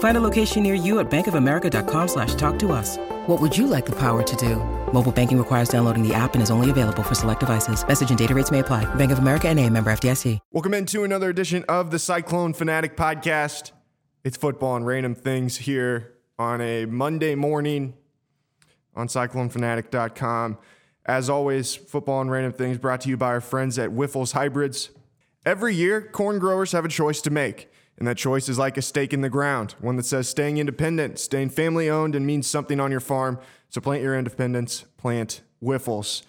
Find a location near you at bankofamerica.com slash talk to us. What would you like the power to do? Mobile banking requires downloading the app and is only available for select devices. Message and data rates may apply. Bank of America and a member FDIC. Welcome into another edition of the Cyclone Fanatic Podcast. It's football and random things here on a Monday morning on cyclonefanatic.com. As always, football and random things brought to you by our friends at Wyffels Hybrids. Every year, corn growers have a choice to make, and that choice is like a stake in the ground, one that says staying independent, staying family owned, and means something on your farm. So plant your independence, plant Wyffels.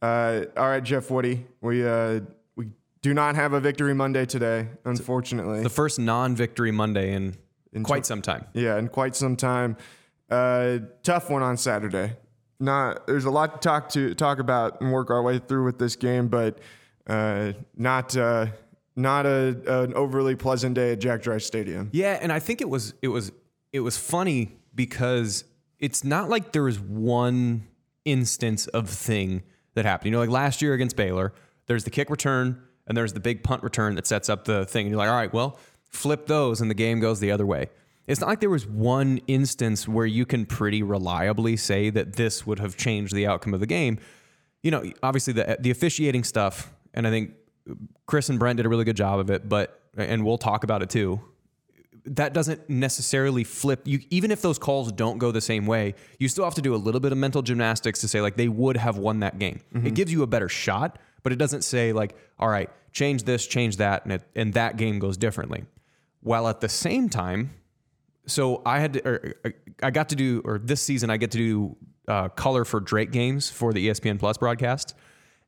Uh, all right, Jeff Woody, we uh, we do not have a victory Monday today, unfortunately. The first non-victory Monday in, in quite some time. Yeah, in quite some time. Uh, tough one on Saturday. Not there's a lot to talk to talk about and work our way through with this game, but uh, not uh, not a, an overly pleasant day at Jack Trice Stadium. Yeah, and I think it was it was it was funny because it's not like there was one instance of thing that happened. You know, like last year against Baylor, there's the kick return and there's the big punt return that sets up the thing. And you're like, all right, well, flip those and the game goes the other way. It's not like there was one instance where you can pretty reliably say that this would have changed the outcome of the game. You know, obviously the the officiating stuff, and I think Chris and Brent did a really good job of it, but and we'll talk about it too. That doesn't necessarily flip you even if those calls don't go the same way, you still have to do a little bit of mental gymnastics to say like they would have won that game. It gives you a better shot, but it doesn't say like, all right, change this, change that, and it, and that game goes differently. While at the same time, so I had to, or uh, I got to do, or this season I get to do uh, color for Drake games for the ESPN Plus broadcast,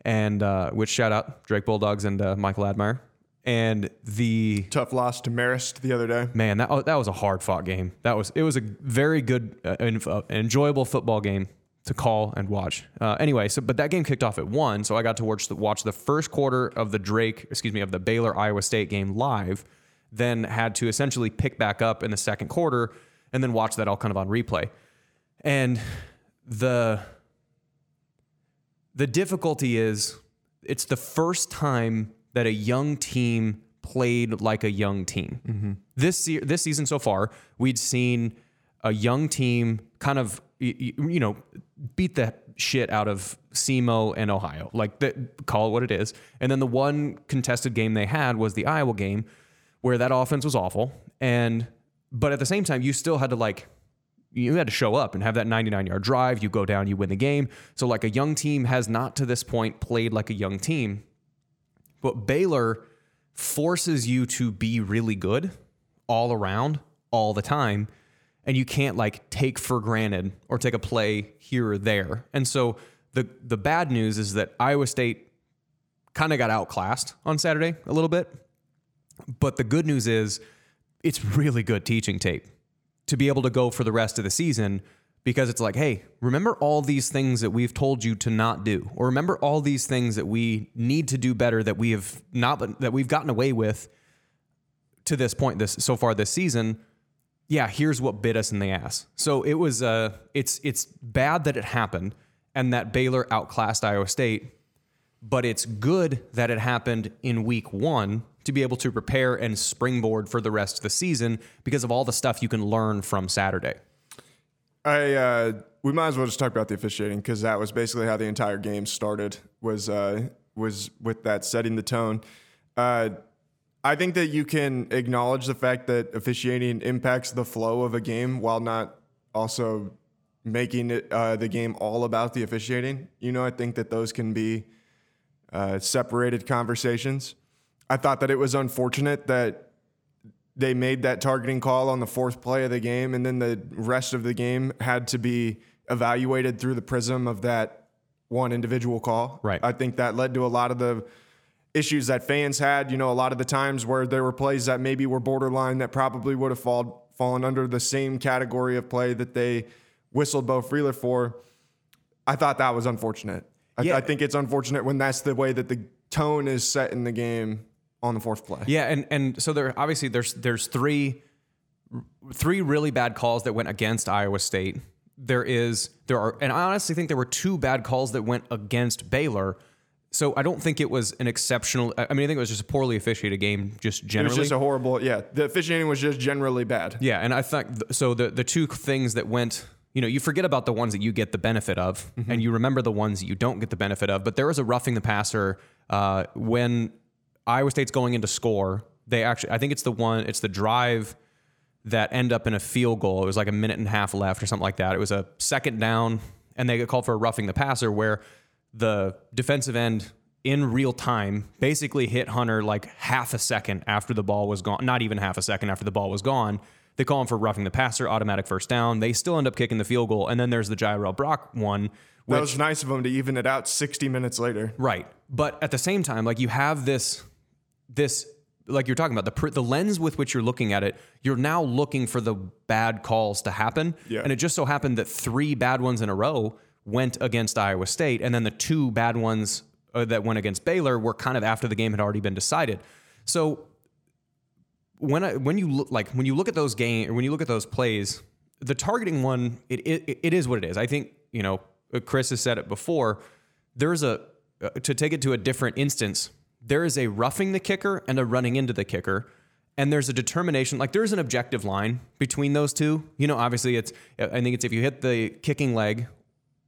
and uh, which shout out Drake Bulldogs and uh, Michael Admire. And the Tough loss to Marist the other day. man, that oh, that was a hard fought game. That was it was a very good, uh, and, uh, enjoyable football game to call and watch. Uh, anyway, so but that game kicked off at one, so I got to watch the, watch the first quarter of the Drake, excuse me, of the Baylor Iowa State game live. Then had to essentially pick back up in the second quarter, and then watch that all kind of on replay. And the the difficulty is it's the first time that a young team played like a young team. Mm-hmm. This se- this season so far, we'd seen a young team kind of y- y- you know beat the shit out of SEMO and Ohio. Like the, call it what it is. And then the one contested game they had was the Iowa game where that offense was awful and but at the same time you still had to like you had to show up and have that 99 yard drive. You go down, you win the game. So, like, a young team has not to this point played like a young team. But Baylor forces you to be really good all around, all the time. And you can't like take for granted or take a play here or there. And so the the bad news is that Iowa State kind of got outclassed on Saturday a little bit. But the good news is it's really good teaching tape to be able to go for the rest of the season because it's like, hey, remember all these things that we've told you to not do, or remember all these things that we need to do better that we have not that we've gotten away with to this point this so far this season. Yeah, here's what bit us in the ass. So it was uh it's it's bad that it happened and that Baylor outclassed Iowa State, but it's good that it happened in week 1 to be able to prepare and springboard for the rest of the season because of all the stuff you can learn from Saturday. I uh, we might as well just talk about the officiating because that was basically how the entire game started. Was uh, was with that setting the tone. Uh, I think that you can acknowledge the fact that officiating impacts the flow of a game while not also making it uh, the game all about the officiating. You know, I think that those can be uh, separated conversations. I thought that it was unfortunate that they made that targeting call on the fourth play of the game, and then the rest of the game had to be evaluated through the prism of that one individual call. Right. I think that led to a lot of the issues that fans had. You know, a lot of the times where there were plays that maybe were borderline that probably would have fall, fallen under the same category of play that they whistled Beau Freyler for. I thought that was unfortunate. I, Yeah. I think it's unfortunate when that's the way that the tone is set in the game on the fourth play. Yeah, and and so there obviously there's there's three three really bad calls that went against Iowa State. There is there are and I honestly think there were two bad calls that went against Baylor. So I don't think it was an exceptional I mean I think it was just a poorly officiated game just generally. It was just a horrible, yeah. The officiating was just generally bad. Yeah, and I think th- so. The the two things that went, you know, you forget about the ones that you get the benefit of, and you remember the ones that you don't get the benefit of. But there was a roughing the passer uh, when Iowa State's going into score. They actually, I think it's the one, it's the drive that end up in a field goal. It was like a minute and a half left or something like that. It was a second down, and they get called for a roughing the passer where the defensive end in real time basically hit Hunter like half a second after the ball was gone. Not even half a second after the ball was gone. They call him for roughing the passer, automatic first down. They still end up kicking the field goal. And then there's the Jirehl Brock one. That Which, was nice of them to even it out 60 minutes later. Right. But at the same time, like you have this, this, like you're talking about the pr- the lens with which you're looking at it. You're now looking for the bad calls to happen, Yeah. and it just so happened that three bad ones in a row went against Iowa State, and then the two bad ones uh, that went against Baylor were kind of after the game had already been decided. So when I, when you look like when you look at those game or when you look at those plays, the targeting one it, it it is what it is. I think you know Chris has said it before. There's a uh, to take it to a different instance. There is a roughing the kicker and a running into the kicker, and there's a determination. Like there's an objective line between those two. You know, obviously it's I think it's if you hit the kicking leg,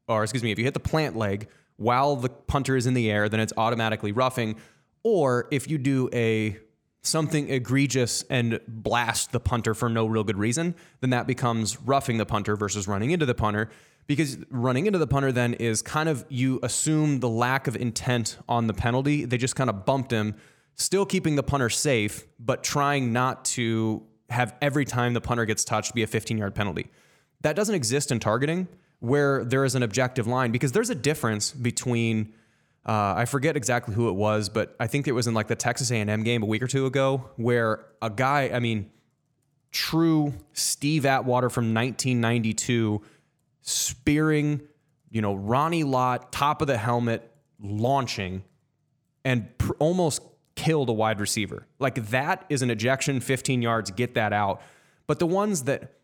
or excuse me, if you hit the plant leg while the punter is in the air, then it's automatically roughing. Or if you do a something egregious and blast the punter for no real good reason, then that becomes roughing the punter versus running into the punter. Because running into the punter then is kind of you assume the lack of intent on the penalty. They just kind of bumped him, still keeping the punter safe, but trying not to have every time the punter gets touched be a 15 yard penalty. That doesn't exist in targeting where there is an objective line because there's a difference between uh, I forget exactly who it was, but I think it was in like the Texas A&M game a week or two ago, where a guy, I mean, true Steve Atwater from 1992, spearing, you know, Ronnie Lott, top of the helmet, launching, and pr- almost killed a wide receiver. Like that is an ejection, 15 yards, get that out. But the ones that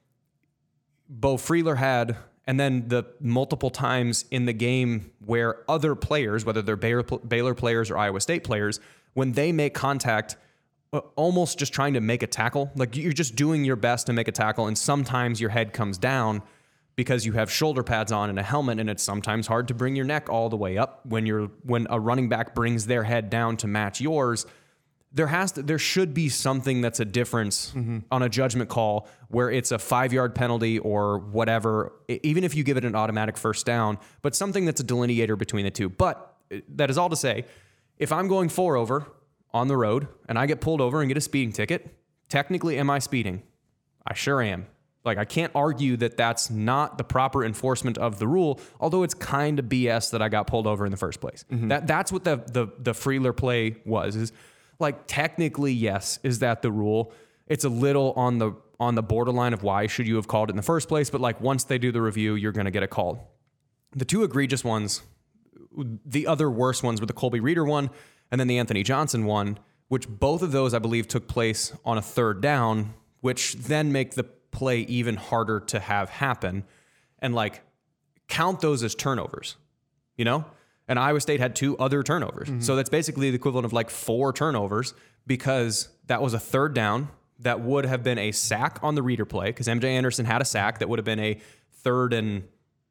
Beau Freyler had, and then the multiple times in the game where other players, whether they're Baylor, players or Iowa State players, when they make contact, almost just trying to make a tackle, like you're just doing your best to make a tackle, and sometimes your head comes down because you have shoulder pads on and a helmet, and it's sometimes hard to bring your neck all the way up when you're when a running back brings their head down to match yours. There has to there should be something that's a difference on a judgment call where it's a five yard penalty or whatever even if you give it an automatic first down but something that's a delineator between the two. But uh, that is all to say if i'm going four over on the road and i get pulled over and get a speeding ticket technically am i speeding? I sure am like i can't argue that that's not the proper enforcement of the rule although it's kind of bs that i got pulled over in the first place. Mm-hmm. That that's what the the the freyler play was is like technically yes is that the rule? It's a little on the on the borderline of why should you have called it in the first place but like once they do the review you're going to get a call. The two egregious ones the other worst ones were the colby reeder one and then the anthony johnson one which both of those i believe took place on a third down which then make the play even harder to have happen and like count those as turnovers you know? And Iowa State had two other turnovers. Mm-hmm. So that's basically the equivalent of like four turnovers because that was a third down that would have been a sack on the reeder play because MJ Anderson had a sack that would have been a third and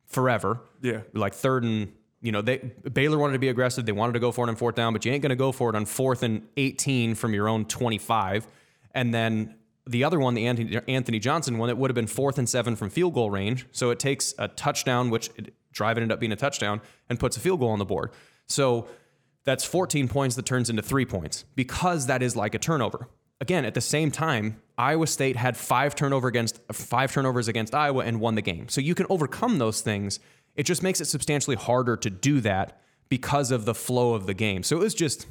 forever. Yeah. Like third and, you know, they Baylor wanted to be aggressive. They wanted to go for it on fourth down, but you ain't going to go for it on fourth and 18 from your own 25. And then the other one, the Anthony, Anthony Johnson one, it would have been fourth and seven from field goal range. So it takes a touchdown, which it, drive ended up being a touchdown, and puts a field goal on the board. So That's 14 points that turns into three points because that is like a turnover. Again, at the same time, Iowa State had five turnover against five turnovers against Iowa and won the game. So you can overcome those things. It just makes it substantially harder to do that because of the flow of the game. So it was just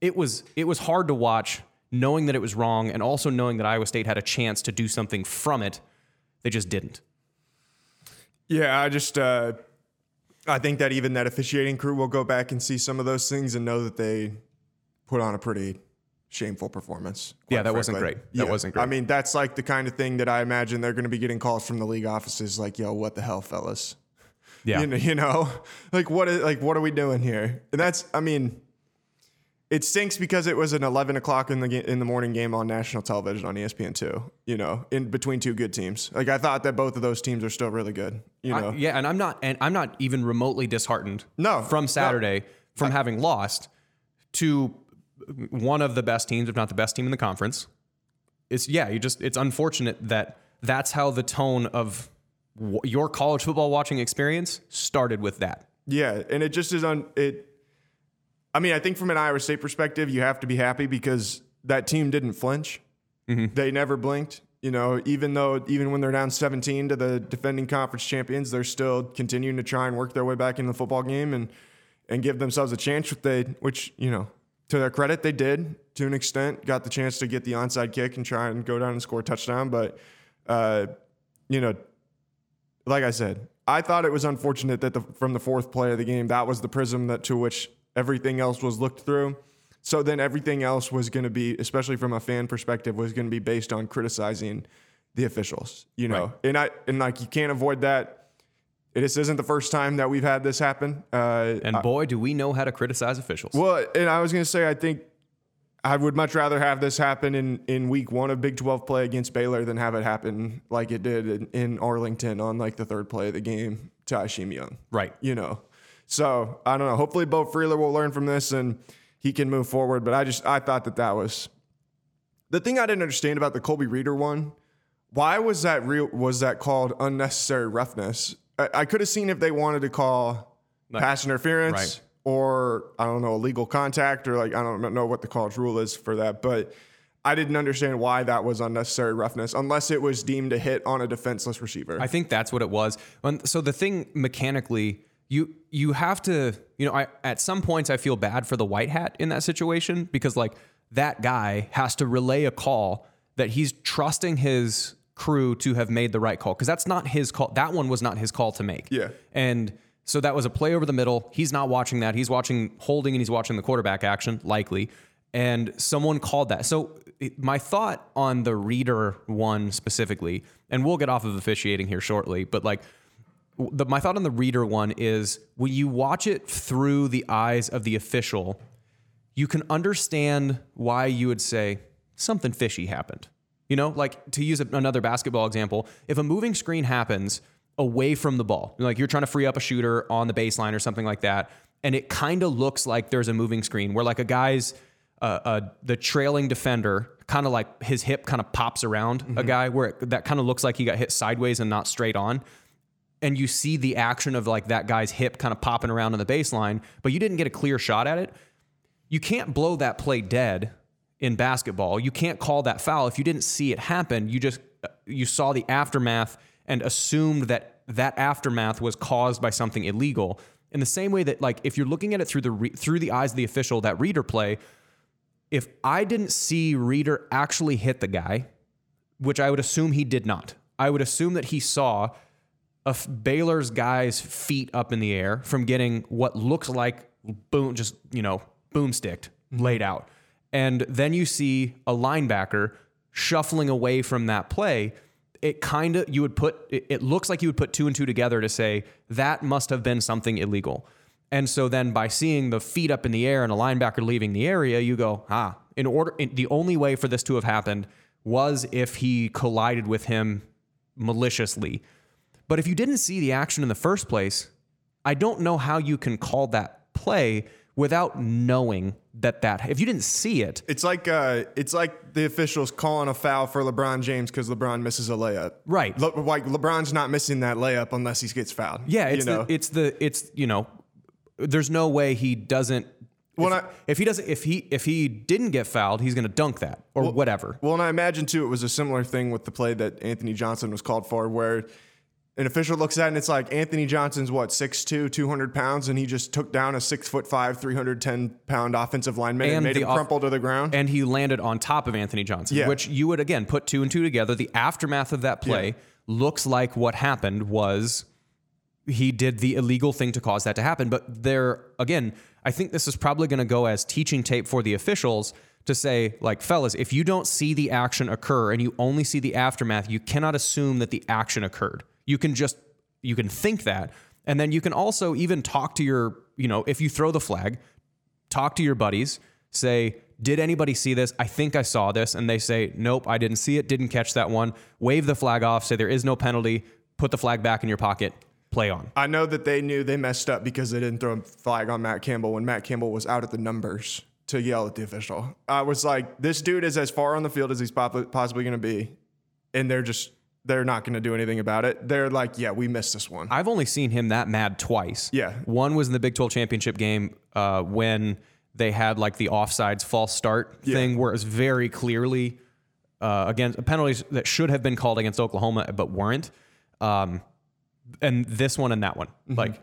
it was it was hard to watch knowing that it was wrong and also knowing that Iowa State had a chance to do something from it. They just didn't. Yeah, I just uh, I think that even that officiating crew will go back and see some of those things and know that they put on a pretty shameful performance. Yeah, that wasn't great. That wasn't great. I mean, that's like the kind of thing that I imagine they're going to be getting calls from the league offices like, "Yo, what the hell, fellas?" Yeah. You know, you know? like what is like what are we doing here? And that's I mean, it stinks because it was an 11 o'clock in the ga- in the morning game on national television on ESPN two. You know, in between two good teams. Like I thought that both of those teams are still really good. You I- know, yeah, and I'm not and I'm not even remotely disheartened No, from no. Saturday from having lost to one of the best teams, if not the best team in the conference. It's yeah, you just it's unfortunate that that's how the tone of w- your college football watching experience started with that. Yeah, and it just is on it. I mean, I think from an Iowa State perspective, you have to be happy because that team didn't flinch. They never blinked. You know, even though even when they're down 17 to the defending conference champions, they're still continuing to try and work their way back in the football game and and give themselves a chance. Which they, which you know, to their credit, they did to an extent. Got the chance to get the onside kick and try and go down and score a touchdown, but uh, you know, like I said, I thought it was unfortunate that the, from the fourth play of the game, that was the prism that to which everything else was looked through. So then everything else was going to be, especially from a fan perspective, was going to be based on criticizing the officials. You know, Right. and I and like you can't avoid that. This isn't the first time that we've had this happen. Uh, And boy, do we know how to criticize officials. well, and I was going to say, I think I would much rather have this happen in, in week one of Big 12 play against Baylor than have it happen like it did in, in Arlington on like the third play of the game to Isheem Young. Right. You know, so I don't know. Hopefully, Beau Freyler will learn from this and he can move forward. But I just, I thought that that was the thing I didn't understand about the Colby Reeder one. Why was that real? Was that called unnecessary roughness? I, I could have seen if they wanted to call pass interference Right. or I don't know illegal contact or like I don't know what the college rule is for that, but I didn't understand why that was unnecessary roughness unless it was deemed a hit on a defenseless receiver. I think that's what it was. So the thing mechanically, you you have to, you know, I at some points I feel bad for the white hat in that situation because like that guy has to relay a call that he's trusting his crew to have made the right call because that's not his call. That one was not his call to make. Yeah. And so that was a play over the middle. He's not watching that. He's watching holding and he's watching the quarterback action, likely. And someone called that. So my thought on the reeder one specifically, and we'll get off of officiating here shortly, but like the, my thought on the reeder one is when you watch it through the eyes of the official, you can understand why you would say something fishy happened. You know, like to use a- another basketball example, if a moving screen happens away from the ball, like you're trying to free up a shooter on the baseline or something like that, and it kind of looks like there's a moving screen where like a guy's uh, uh, the trailing defender kind of like his hip kind of pops around a guy where it, that kind of looks like he got hit sideways and not straight on and you see the action of like that guy's hip kind of popping around on the baseline, but you didn't get a clear shot at it, you can't blow that play dead in basketball. You can't call that foul if you didn't see it happen. You just uh, you saw the aftermath and assumed that that aftermath was caused by something illegal. In the same way that like if you're looking at it through the re- through the eyes of the official, that reeder play, if I didn't see reeder actually hit the guy, which I would assume he did not, I would assume that he saw of Baylor's guys' feet up in the air from getting what looks like boom, just you know, boomsticked, laid out, and then you see a linebacker shuffling away from that play. It kind of you would put it, it looks like you would put two and two together to say that must have been something illegal. And so then by seeing the feet up in the air and a linebacker leaving the area, you go, ah, in order in, the only way for this to have happened was if he collided with him maliciously. But if you didn't see the action in the first place, I don't know how you can call that play without knowing that that if you didn't see it, It's like uh, it's like the officials calling a foul for LeBron James because LeBron misses a layup. Right. Le- like LeBron's not missing that layup unless he gets fouled. yeah, it's you know? the it's the it's you know there's no way he doesn't. Well, if, I- if he doesn't, if he if he didn't get fouled, he's going to dunk that or whatever. Well, and I imagine too, it was a similar thing with the play that Anthony Johnson was called for, where an official looks at it and it's like Anthony Johnson's what 6'2", 200 pounds, and he just took down a six foot five, three hundred ten pound offensive lineman and, And made him off- crumple to the ground. and he landed on top of Anthony Johnson, Yeah. which you would again put two and two together. The aftermath of that play Yeah. looks like what happened was he did the illegal thing to cause that to happen. But there again, I think this is probably going to go as teaching tape for the officials to say, like, fellas, if you don't see the action occur and you only see the aftermath, you cannot assume that the action occurred. You can just you can think that. And then you can also even talk to your, you know, if you throw the flag, talk to your buddies, say, did anybody see this? I think I saw this. And they say, nope, I didn't see it, didn't catch that one. Wave the flag off, say there is no penalty, put the flag back in your pocket, play on. I know that they knew they messed up because they didn't throw a flag on Matt Campbell when Matt Campbell was out at the numbers to yell at the official. I was like, this dude is as far on the field as he's possibly going to be, and they're just they're not going to do anything about it. They're like, yeah, we missed this one. I've only seen him that mad twice. Yeah. One was in the Big 12 championship game uh, when they had like the offsides false start thing where it was very clearly uh, against penalties that should have been called against Oklahoma but weren't. Um, and this one and that one. Like,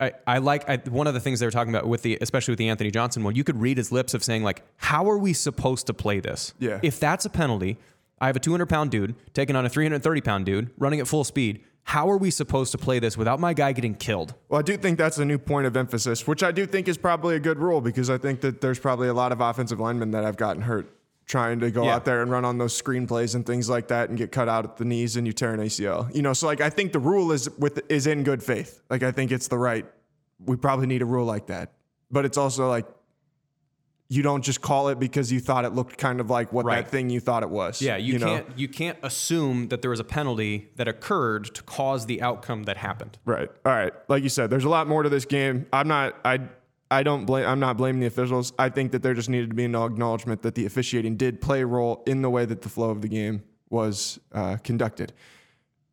I, I like I, one of the things they were talking about with the, especially with the Anthony Johnson one, you could read his lips of saying, like, how are we supposed to play this? Yeah. If that's a penalty, I have a 200 pound dude taking on a 330 pound dude running at full speed. How are we supposed to play this without my guy getting killed? Well, I do think that's a new point of emphasis, which I do think is probably a good rule because I think that there's probably a lot of offensive linemen that have gotten hurt trying to go Yeah. out there and run on those screen plays and things like that and get cut out at the knees and you tear an ACL. You know, so like I think the rule is with is in good faith. Like I think it's the right. We probably need a rule like that, but it's also like you don't just call it because you thought it looked kind of like what Right. that thing you thought it was. Yeah, you, know? can't you can't assume that there was a penalty that occurred to cause the outcome that happened. Right. All right. Like you said, there's a lot more to this game. I'm not. I. I don't blame. I'm not blaming the officials. I think that there just needed to be an acknowledgement that the officiating did play a role in the way that the flow of the game was uh, conducted.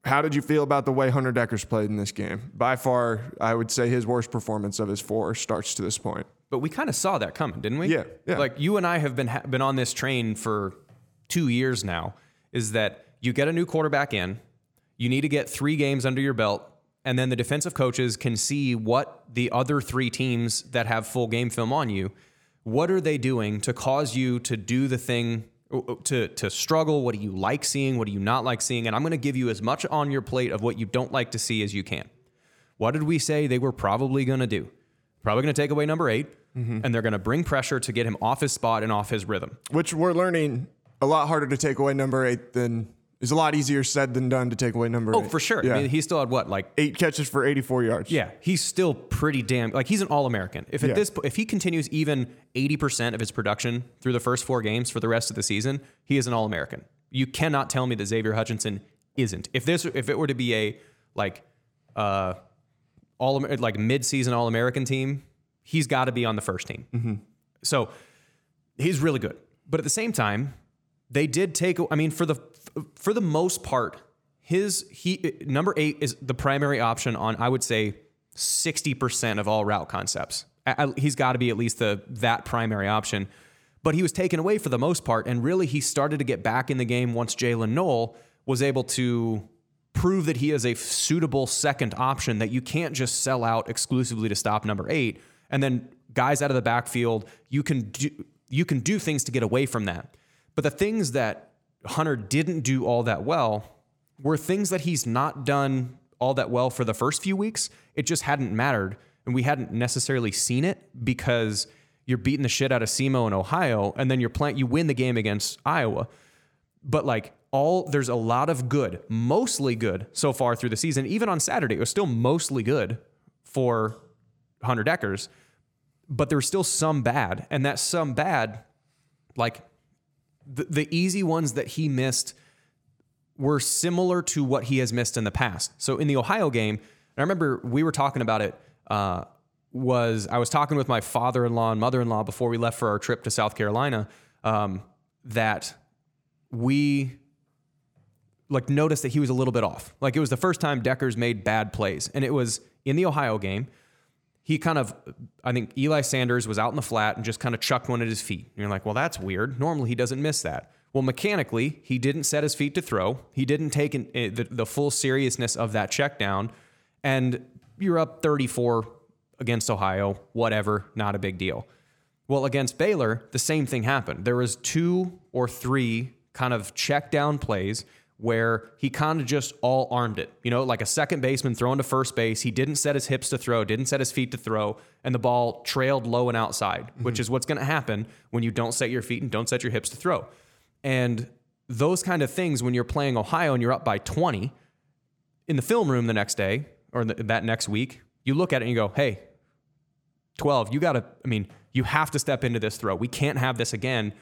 How did you feel about the way Hunter Dekkers played in this game? By far, I would say his worst performance of his four starts to this point. But we kind of saw that coming, didn't we? Yeah, yeah. Like you and I have been ha- been on this train for two years now. Is that you get a new quarterback in, you need to get three games under your belt, and then the defensive coaches can see what the other three teams that have full game film on you, what are they doing to cause you to do the thing to to struggle? What do you like seeing? What do you not like seeing? And I'm going to give you as much on your plate of what you don't like to see as you can. What did we say they were probably going to do? Probably going to take away number 8 and they're going to bring pressure to get him off his spot and off his rhythm. Which we're learning a lot harder to take away number eight than is a lot easier said than done to take away number Oh, eight. for sure. Yeah. I mean, he still had what, like eight catches for 84 yards. Yeah, he's still pretty damn like he's an all American. If at Yeah. this if he continues even eighty percent of his production through the first four games for the rest of the season, he is an all American. You cannot tell me that Xavier Hutchinson isn't. If this if it were to be a like uh all like mid season all American team, he's got to be on the first team. Mm-hmm. So he's really good. But at the same time, they did take. I mean, for the for the most part, his he number eight is the primary option on. I would say sixty percent of all route concepts. I- I- he's got to be at least the that primary option. But he was taken away for the most part, and really he started to get back in the game once Jaylin noel was able to prove that he is a suitable second option that you can't just sell out exclusively to stop number eight. And then guys out of the backfield, you can do you can do things to get away from that. But the things that Hunter didn't do all that well were things that he's not done all that well for the first few weeks. It just hadn't mattered. And we hadn't necessarily seen it because you're beating the shit out of SEMO in Ohio, and then you're playing you win the game against Iowa but like all there's a lot of good, mostly good so far through the season. Even on Saturday, it was still mostly good for Hunter Dekkers, but there was still some bad, and that some bad, like the, the easy ones that he missed were similar to what he has missed in the past. So in the Ohio game, I remember we were talking about it. Uh, was I was talking with my father-in-law and mother-in-law before we left for our trip to South Carolina um, that we like noticed that he was a little bit off. Like it was the first time Dekkers made bad plays, and it was in the Ohio game. he kind of, I think Eli Sanders was out in the flat and just kind of chucked one at his feet. And you're like, well, that's weird. Normally he doesn't miss that. Well, mechanically, he didn't set his feet to throw. He didn't take an, uh, the, the full seriousness of that check down. And you're up 34 against Ohio, whatever, not a big deal. Well, against Baylor, the same thing happened. There was two or three kind of check down plays where he kind of just all armed it. You know, like a second baseman throwing to first base. He didn't set his hips to throw, didn't set his feet to throw, and the ball trailed low and outside, mm-hmm. which is what's going to happen when you don't set your feet and don't set your hips to throw. And those kind of things, when you're playing Ohio and you're up by 20, in the film room the next day or the, that next week, you look at it and you go, hey, 12, you got to, I mean, you have to step into this throw. We can't have this again.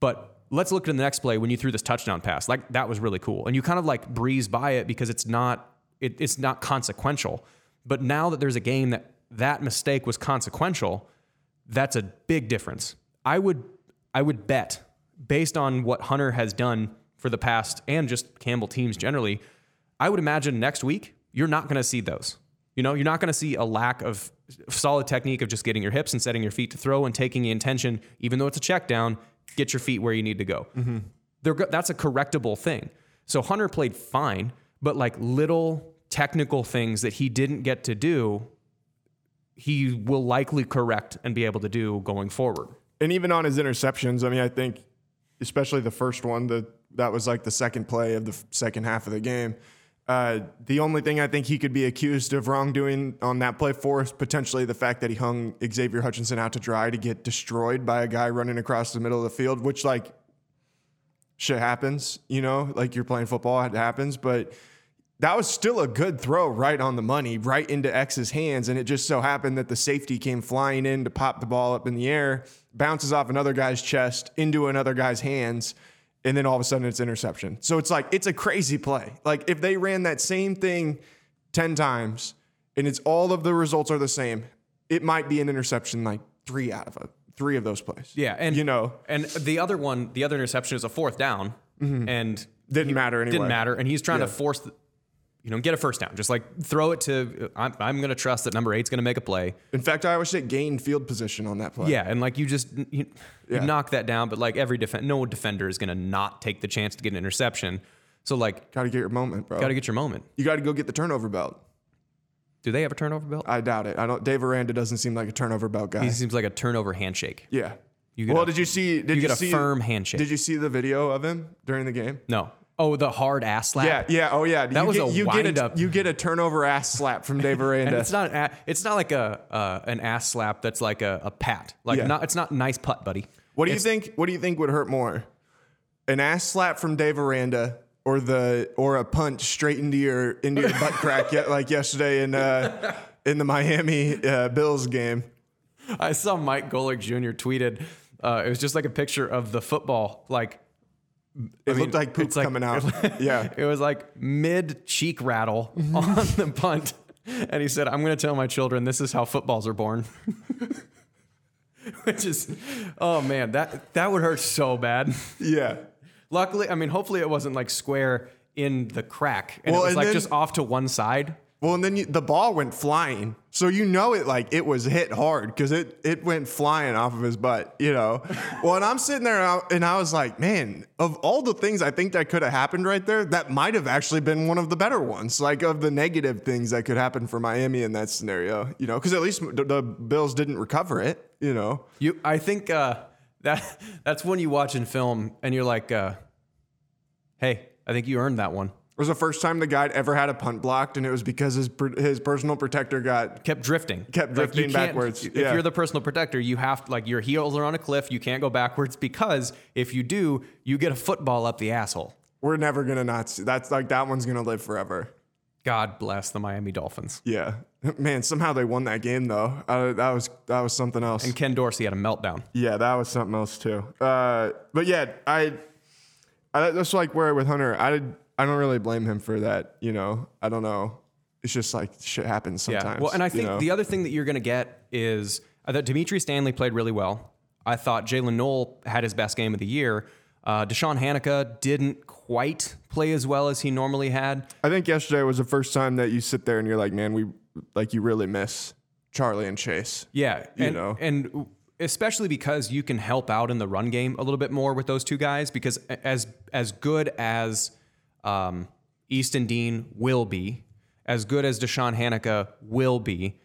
But let's look at the next play when you threw this touchdown pass. Like that was really cool. And you kind of like breeze by it because it's not it, it's not consequential. But now that there's a game that that mistake was consequential, that's a big difference. I would I would bet based on what Hunter has done for the past and just Campbell teams generally, I would imagine next week you're not going to see those. You know, you're not going to see a lack of solid technique of just getting your hips and setting your feet to throw and taking the intention, even though it's a check down, get your feet where you need to go. Mm-hmm. that's a correctable thing. So Hunter played fine, but like little technical things that he didn't get to do, he will likely correct and be able to do going forward. And even on his interceptions, I mean, I think especially the first one, the that was like the second play of the second half of the game. Uh, the only thing I think he could be accused of wrongdoing on that play for is potentially the fact that he hung Xavier Hutchinson out to dry to get destroyed by a guy running across the middle of the field, which like shit happens, you know, like you're playing football, it happens, but that was still a good throw right on the money, right into X's hands. And it just so happened that the safety came flying in to pop the ball up in the air, bounces off another guy's chest into another guy's hands and then all of a sudden it's interception. So it's like it's a crazy play. Like if they ran that same thing 10 times and it's all of the results are the same, it might be an interception like 3 out of a, 3 of those plays. Yeah, and you know, and the other one, the other interception is a fourth down mm-hmm. and didn't he, matter anyway. Didn't matter and he's trying yeah. to force the, you know, get a first down. Just like throw it to. I'm, I'm going to trust that number eight's going to make a play. In fact, I wish it gained field position on that play. Yeah, and like you just you, yeah. you knock that down, but like every defend, no defender is going to not take the chance to get an interception. So like, got to get your moment, bro. Got to get your moment. You got to go get the turnover belt. Do they have a turnover belt? I doubt it. I don't. Dave Aranda doesn't seem like a turnover belt guy. He seems like a turnover handshake. Yeah. You well, a, did you see? Did you, you get see, a firm handshake? Did you see the video of him during the game? No. Oh, the hard ass slap. Yeah, yeah. Oh, yeah. That you was get, a you wind get a, up. You get a turnover ass slap from Dave Aranda. it's not. A, it's not like a uh, an ass slap. That's like a, a pat. Like yeah. not. It's not nice putt, buddy. What do it's, you think? What do you think would hurt more? An ass slap from Dave Aranda or the or a punch straight into your into your butt crack yet like yesterday in uh, in the Miami uh, Bills game. I saw Mike Golic Jr. tweeted. Uh, it was just like a picture of the football like it I mean, looked like poop coming out. yeah. It was like mid cheek rattle mm-hmm. on the punt. And he said, I'm going to tell my children this is how footballs are born. Which is, oh man, that, that would hurt so bad. Yeah. Luckily, I mean, hopefully it wasn't like square in the crack and well, it was like then, just off to one side. Well, and then you, the ball went flying, so you know it like it was hit hard because it it went flying off of his butt, you know. well, and I'm sitting there and I, and I was like, man, of all the things I think that could have happened right there, that might have actually been one of the better ones, like of the negative things that could happen for Miami in that scenario, you know, because at least the, the, Bills didn't recover it, you know. You, I think uh, that that's when you watch in film and you're like, uh, hey, I think you earned that one. It was the first time the guy ever had a punt blocked, and it was because his his personal protector got kept drifting, kept drifting like backwards. If yeah. you're the personal protector, you have like your heels are on a cliff. You can't go backwards because if you do, you get a football up the asshole. We're never gonna not see that's like that one's gonna live forever. God bless the Miami Dolphins. Yeah, man. Somehow they won that game though. Uh, that was that was something else. And Ken Dorsey had a meltdown. Yeah, that was something else too. Uh, but yeah, I, I that's like where with Hunter, I did I don't really blame him for that. You know, I don't know. It's just like shit happens sometimes. Yeah. Well, and I think you know? the other thing that you're going to get is I thought Dimitri Stanley played really well. I thought Jaylin Noel had his best game of the year. Uh, DeShawn Hanika didn't quite play as well as he normally had. I think yesterday was the first time that you sit there and you're like, man, we like you really miss Charlie and Chase. Yeah, You and, know. and especially because you can help out in the run game a little bit more with those two guys. Because as as good as um, Easton Dean will be, as good as DeShawn Hanika will be,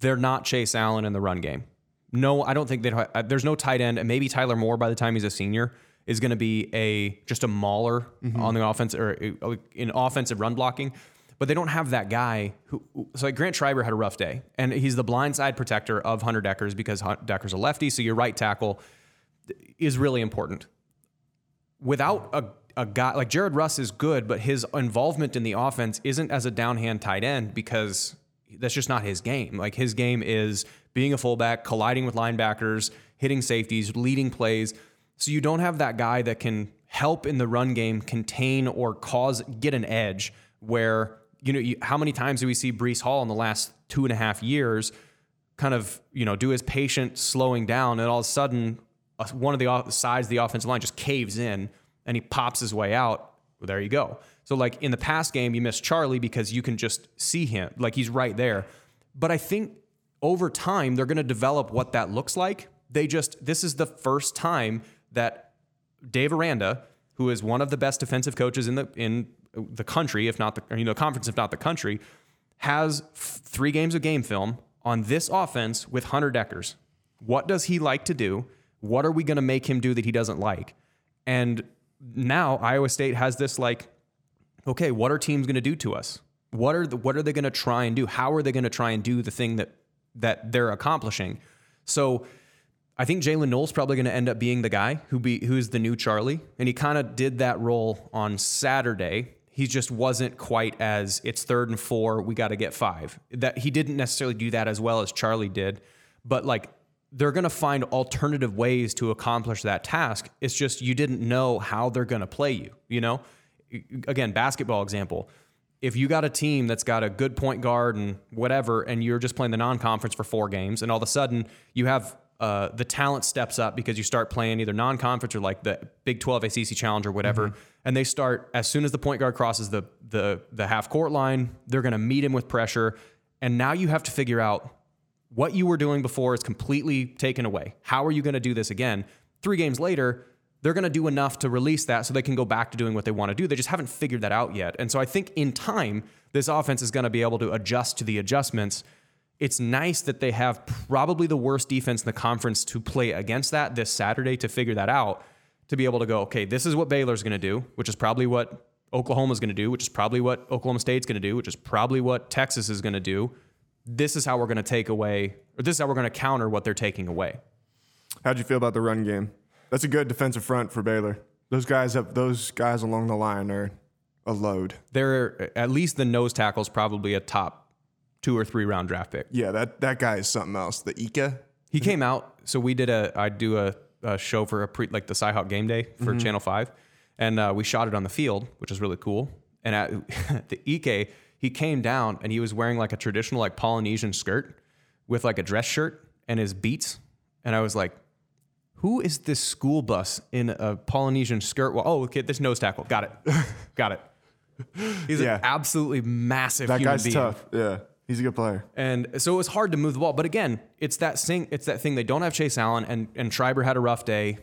they're not Chase Allen in the run game. No, I don't think that there's no tight end, and maybe Tyler Moore by the time he's a senior is going to be a just a mauler on the offense or uh, in offensive run blocking. But they don't have that guy who. So like Grant Treiber had a rough day, and he's the blindside protector of Hunter Dekkers because Hun- Dekker's a lefty. So your right tackle is really important. Without a a guy like Jared Rus is good, but his involvement in the offense isn't as a downhand tight end because that's just not his game. Like his game is being a fullback, colliding with linebackers, hitting safeties, leading plays. So you don't have that guy that can help in the run game, contain or cause get an edge. Where you know you, how many times do we see Breece Hall in the last two and a half years, kind of you know do his patient slowing down, and all of a sudden uh, one of the sides of the offensive line just caves in and he pops his way out. Well, there you go. So like in the past game, you miss Charlie because you can just see him, like he's right there. But I think over time they're going to develop what that looks like. They just this is the first time that Dave Aranda, who is one of the best defensive coaches in the in the country, if not the you know conference, if not the country, has f- three games of game film on this offense with Hunter Dekkers. What does he like to do? What are we going to make him do that he doesn't like? And now Iowa State has this like, okay, what are teams going to do to us? What are the, what are they going to try and do? How are they going to try and do the thing that that they're accomplishing? So I think Jaylin Noel's probably going to end up being the guy who be who's the new Charlie, and he kind of did that role on Saturday. He just wasn't quite as it's third and four, we got to get five. That he didn't necessarily do that as well as Charlie did, but like they're going to find alternative ways to accomplish that task. It's just you didn't know how they're going to play you. You know, again, basketball example. If you got a team that's got a good point guard and whatever, and you're just playing the non-conference for four games, and all of a sudden you have uh, the talent steps up because you start playing either non-conference or like the Big 12 ACC Challenge or whatever, and they start as soon as the point guard crosses the the the half court line, they're going to meet him with pressure, and now you have to figure out what you were doing before is completely taken away. How are you going to do this again? Three games later, they're going to do enough to release that so they can go back to doing what they want to do. They just haven't figured that out yet. And so I think in time, this offense is going to be able to adjust to the adjustments. It's nice that they have probably the worst defense in the conference to play against that this Saturday to figure that out, to be able to go, okay, this is what Baylor's going to do, which is probably what Oklahoma's going to do, which is probably what Oklahoma State's going to do, which is probably what Texas is going to do this is how we're going to take away, or this is how we're going to counter what they're taking away. How'd you feel about the run game? That's a good defensive front for Baylor. Those guys up, those guys along the line are a load. They're at least the nose tackle's probably a top two or three round draft pick. Yeah, that that guy is something else. The Ika. He came out, so we did a, I do a, a show for a pre, like the Cyhawk game day for Channel 5, and uh, we shot it on the field, which is really cool. And at the Ike, he came down and he was wearing like a traditional like Polynesian skirt with like a dress shirt and his beats. And I was like, who is this school bus in a Polynesian skirt? Well, oh, okay, this nose tackle. Got it. Got it. He's Yeah. an absolutely massive That human guy's being. tough. Yeah, he's a good player. And so it was hard to move the ball. But again, it's that thing, it's that thing they don't have Chase Allen and, and Treiber had a rough day.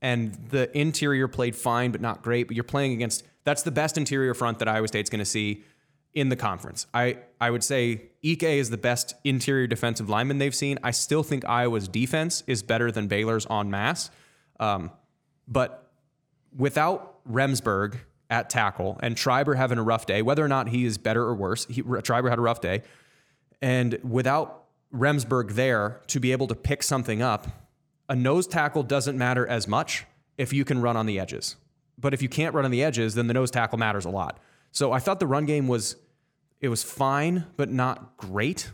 And the interior played fine, but not great. But you're playing against that's the best interior front that Iowa State's gonna see in the conference. I, I would say Ike is the best interior defensive lineman they've seen. I still think Iowa's defense is better than Baylor's en masse. Um, but without Remsburg at tackle and Treiber having a rough day, whether or not he is better or worse, he, Treiber had a rough day. And without Remsburg there to be able to pick something up, a nose tackle doesn't matter as much if you can run on the edges. But if you can't run on the edges, then the nose tackle matters a lot. So I thought the run game was it was fine, but not great.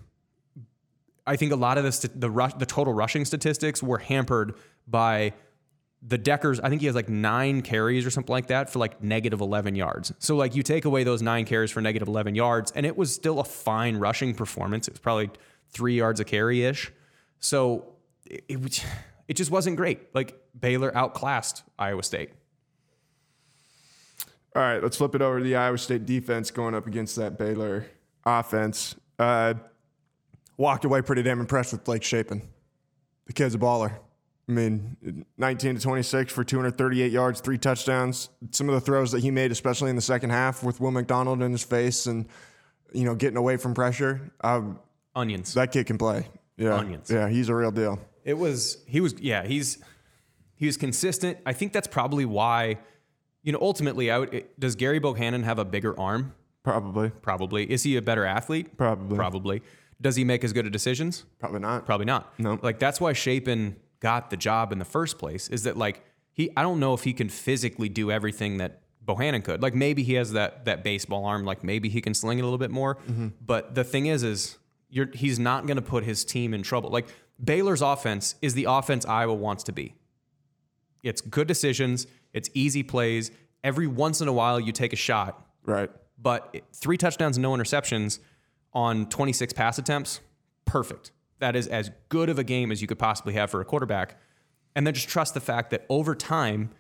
I think a lot of the the rush, the total rushing statistics were hampered by the Dekkers. I think he has like nine carries or something like that for like negative 11 yards. So like you take away those nine carries for negative 11 yards, and it was still a fine rushing performance. It was probably three yards a carry ish. So it, it it just wasn't great. Like Baylor outclassed Iowa State. All right, let's flip it over to the Iowa State defense going up against that Baylor offense. Uh, walked away pretty damn impressed with Blake Shapen. The kid's a baller. I mean, 19 to 26 for 238 yards, three touchdowns. Some of the throws that he made, especially in the second half with Will McDonald in his face and, you know, getting away from pressure. Um, Onions. that kid can play. Yeah. Onions. Yeah, he's a real deal. It was he was yeah he's he was consistent. I think that's probably why you know ultimately I would, it- does Gerry Bohanon have a bigger arm? Probably. Probably. Is he a better athlete? Probably. Probably. Does he make as good of decisions? Probably not. Probably not. No. Like that's why Shapen got the job in the first place. Is that like he? I don't know if he can physically do everything that Bohanon could. Like maybe he has that that baseball arm. Like maybe he can sling it a little bit more. Mm-hmm. But the thing is, is you're he's not going to put his team in trouble. Like Baylor's offense is the offense Iowa wants to be. It's good decisions. It's easy plays. Every once in a while, you take a shot Right. but three touchdowns and no interceptions on 26 pass attempts, perfect. That is as good of a game as you could possibly have for a quarterback. And then just trust the fact that over time,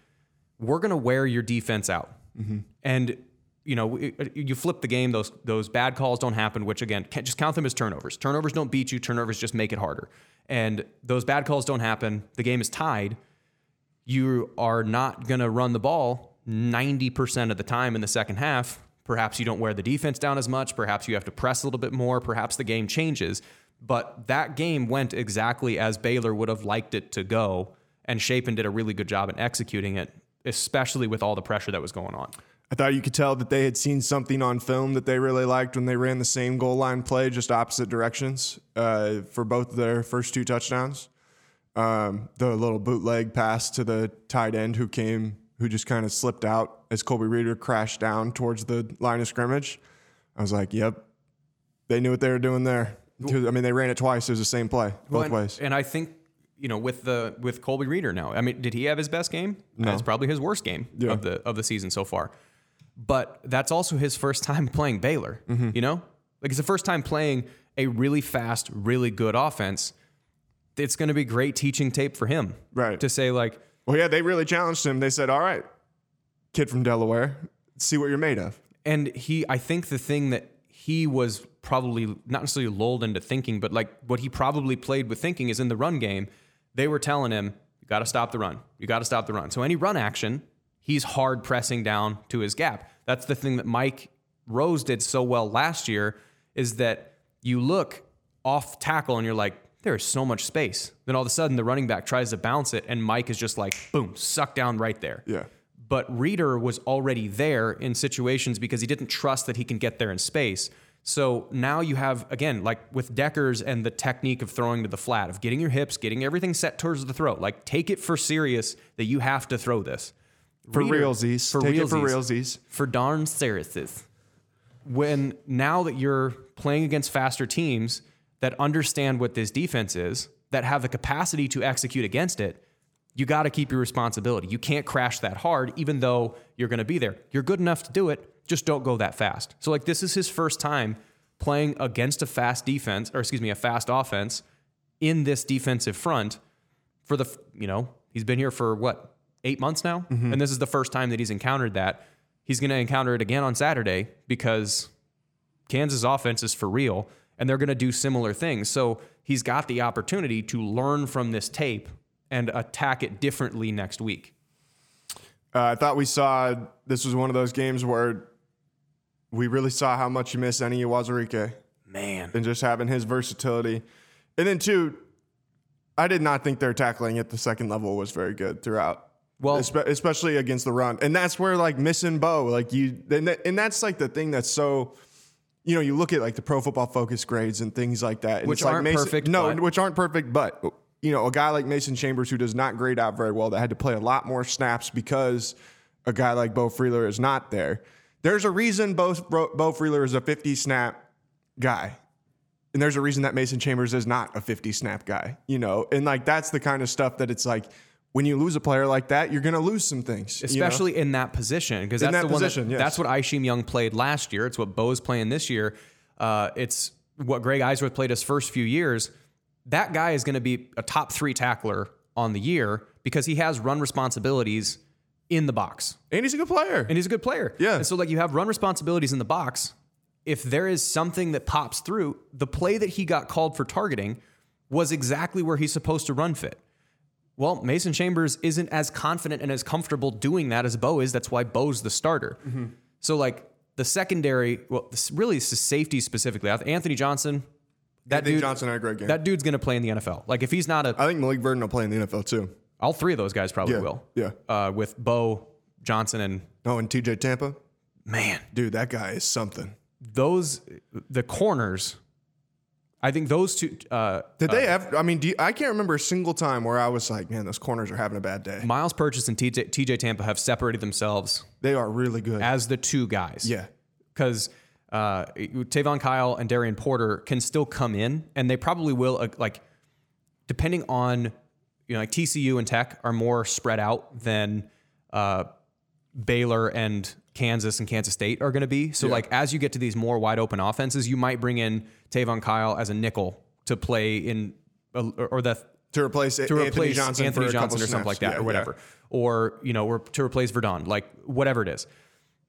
we're going to wear your defense out. Mm-hmm. And you know, you flip the game; those those bad calls don't happen. Which again, just count them as turnovers. Turnovers don't beat you. Turnovers just make it harder. And those bad calls don't happen. The game is tied you are not going to run the ball 90% of the time in the second half. Perhaps you don't wear the defense down as much. Perhaps you have to press a little bit more. Perhaps the game changes. But that game went exactly as Baylor would have liked it to go. And Shapen did a really good job in executing it, especially with all the pressure that was going on. I thought you could tell that they had seen something on film that they really liked when they ran the same goal line play, just opposite directions uh, for both their first two touchdowns. Um, the little bootleg pass to the tight end who came, who just kind of slipped out as Colby Reeder crashed down towards the line of scrimmage. I was like, yep, they knew what they were doing there. I mean, they ran it twice. It was the same play, both Well, and, ways. And I think you know with the with Colby Reeder now. I mean, did he have his best game? No. It's probably his worst game Yeah. of the of the season so far. But that's also his first time playing Baylor. Mm-hmm. You know, like it's the first time playing a really fast, really good offense. It's going to be great teaching tape for him, Right. To say like, Well, yeah, they really challenged him. They said, all right, kid from Delaware, see what you're made of. And he, I think the thing that he was probably not necessarily lulled into thinking, but like what he probably played with thinking is in the run game, they were telling him, you got to stop the run. You got to stop the run. So any run action, he's hard pressing down to his gap. That's the thing that Mike Rose did so well last year is that you look off tackle and you're like, there is so much space. Then all of a sudden the running back tries to bounce it and Mike is just like, boom, sucked down right there. Yeah. But Reeder was already there in situations because he didn't trust that he can get there in space. So now you have, again, like with Dekkers and the technique of throwing to the flat, of getting your hips, getting everything set towards the throat. Like take it for serious that you have to throw this. For Reader- realsies. For Take realsies. it for realsies. For darn seriouses. When now that you're playing against faster teams that understand what this defense is, that have the capacity to execute against it, you got to keep your responsibility. You can't crash that hard, even though you're going to be there. You're good enough to do it, just don't go that fast. So, like, this is his first time playing against a fast defense, or excuse me, a fast offense in this defensive front for the, you know, he's been here for what, eight months now? Mm-hmm. And this is the first time that he's encountered that. He's going to encounter it again on Saturday because Kansas offense is for real and they're going to do similar things. So he's got the opportunity to learn from this tape and attack it differently next week. Uh, I thought we saw this was one of those games where we really saw how much you miss Enyi Uwazurike Man. and just having his versatility. And then, two, I did not think their tackling at the second level was very good throughout. Well- Espe- especially against the run. And that's where, like, missing Beau, like, you, and, that, and that's like the thing that's so. You know, you look at like the pro football focus grades and things like that, and Which it's like aren't Mason, perfect, No, but- which aren't perfect, but you know, a guy like Mason Chambers who does not grade out very well, that had to play a lot more snaps because a guy like Beau Freyler is not there. There's a reason Bo, Bo, Beau Freyler is a 50 snap guy. And there's a reason that Mason Chambers is not a 50 snap guy, you know? And like that's the kind of stuff that it's like when you lose a player like that, you're going to lose some things. you know? especially in that position because that's that the one that, yes. that's what Isheem Young played last year. It's what Beau's playing this year. Uh, it's what Greg Eisworth played his first few years. That guy is going to be a top three tackler on the year because he has run responsibilities in the box and he's a good player. and he's a good player. Yeah. And so like you have run responsibilities in the box, if there is something that pops through, the play that he got called for targeting was exactly where he's supposed to run fit. Well, Mason Chambers isn't as confident and as comfortable doing that as Beau is. That's why Beau's the starter. So, like the secondary, well, this really is safety specifically. Anthony Johnson, that Anthony dude, Johnson had a great game. that dude's going to play in the NFL. Like if he's not a, I think Malik Verdon will play in the NFL too. all three of those guys probably Yeah, will. yeah. Uh, with Bo Johnson and Oh, and TJ Tampa, man, dude, that guy is something. those the corners. I think those two. Uh, Did they ever? I mean, do you, I can't remember a single time where I was like, man, those corners are having a bad day. Myles Purchase and TJ, TJ Tampa have separated themselves They are really good. as the two guys. yeah, because uh, Tayvonn Kyle and Darien Porter can still come in, and they probably will. Uh, like, depending on you know, like TCU and Tech are more spread out than uh, Baylor and Kansas and Kansas State are going to be. So, like, as you get to these more wide open offenses, you might bring in Tayvonn Kyle as a nickel to play in, or the to replace to Anthony replace Johnson, Anthony Johnson or something like that, Yeah, or whatever, or you know, or to replace Verdon, like whatever it is.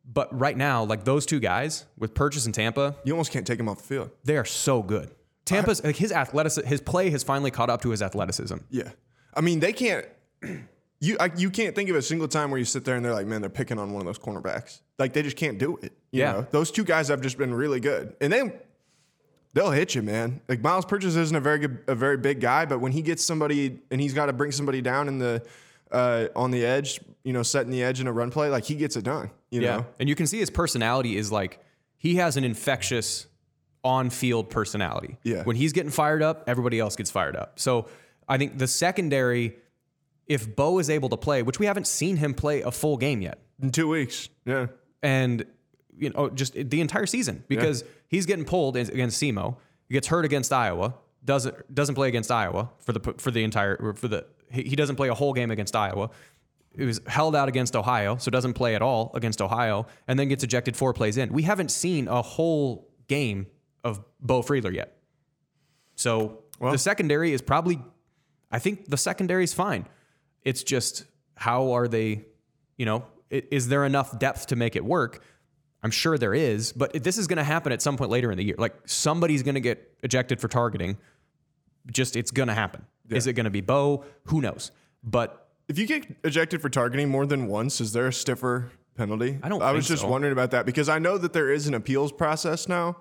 But right now, like those two guys with Purchase and Tampa, You almost can't take them off the field. they are so good. Tampa's like his athletic, his play has finally caught up to his athleticism. Yeah, I mean, they can't. You I, you can't think of a single time where you sit there and they're like, man, they're picking on one of those cornerbacks. Like they just can't do it. you Yeah. know? those two guys have just been really good, and they they'll hit you, man. Like Myles Purchase isn't a very good, a very big guy, but when he gets somebody and he's got to bring somebody down in the uh, on the edge, you know, setting the edge in a run play, like he gets it done. You Yeah, know, and you can see his personality is like he has an infectious on-field personality. Yeah. when he's getting fired up, everybody else gets fired up. So I think the secondary, if Beau is able to play, which we haven't seen him play a full game yet, in two weeks. Yeah, and you know just the entire season because he's getting pulled against SEMO, he gets hurt against Iowa, doesn't doesn't play against Iowa for the for the entire for the he he doesn't play a whole game against Iowa. He was held out against Ohio, so doesn't play at all against Ohio, and then gets ejected four plays in. We haven't seen a whole game of Beau Freyler yet. So the secondary is probably, I think the secondary is fine. It's just how are they, you know, is there enough depth to make it work? I'm sure there is, but this is going to happen at some point later in the year. Like somebody's going to get ejected for targeting. Just it's going to happen. Is it going to be Beau? Who knows? But if you get ejected for targeting more than once, is there a stiffer penalty? I don't I was just so. wondering about that because I know that there is an appeals process now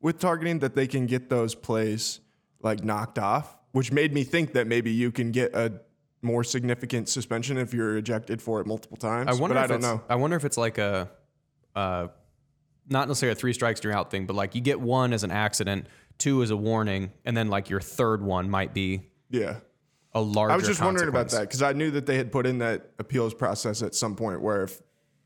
with targeting that they can get those plays like knocked off, which made me think that maybe you can get a more significant suspension if you're ejected for it multiple times. I wonder but if I don't it's, know. I wonder if it's like a, uh, not necessarily a three strikes you're out thing, but like you get one as an accident, two as a warning, and then like your third one might be Yeah. a larger. I was just wondering about that because I knew that they had put in that appeals process at some point where if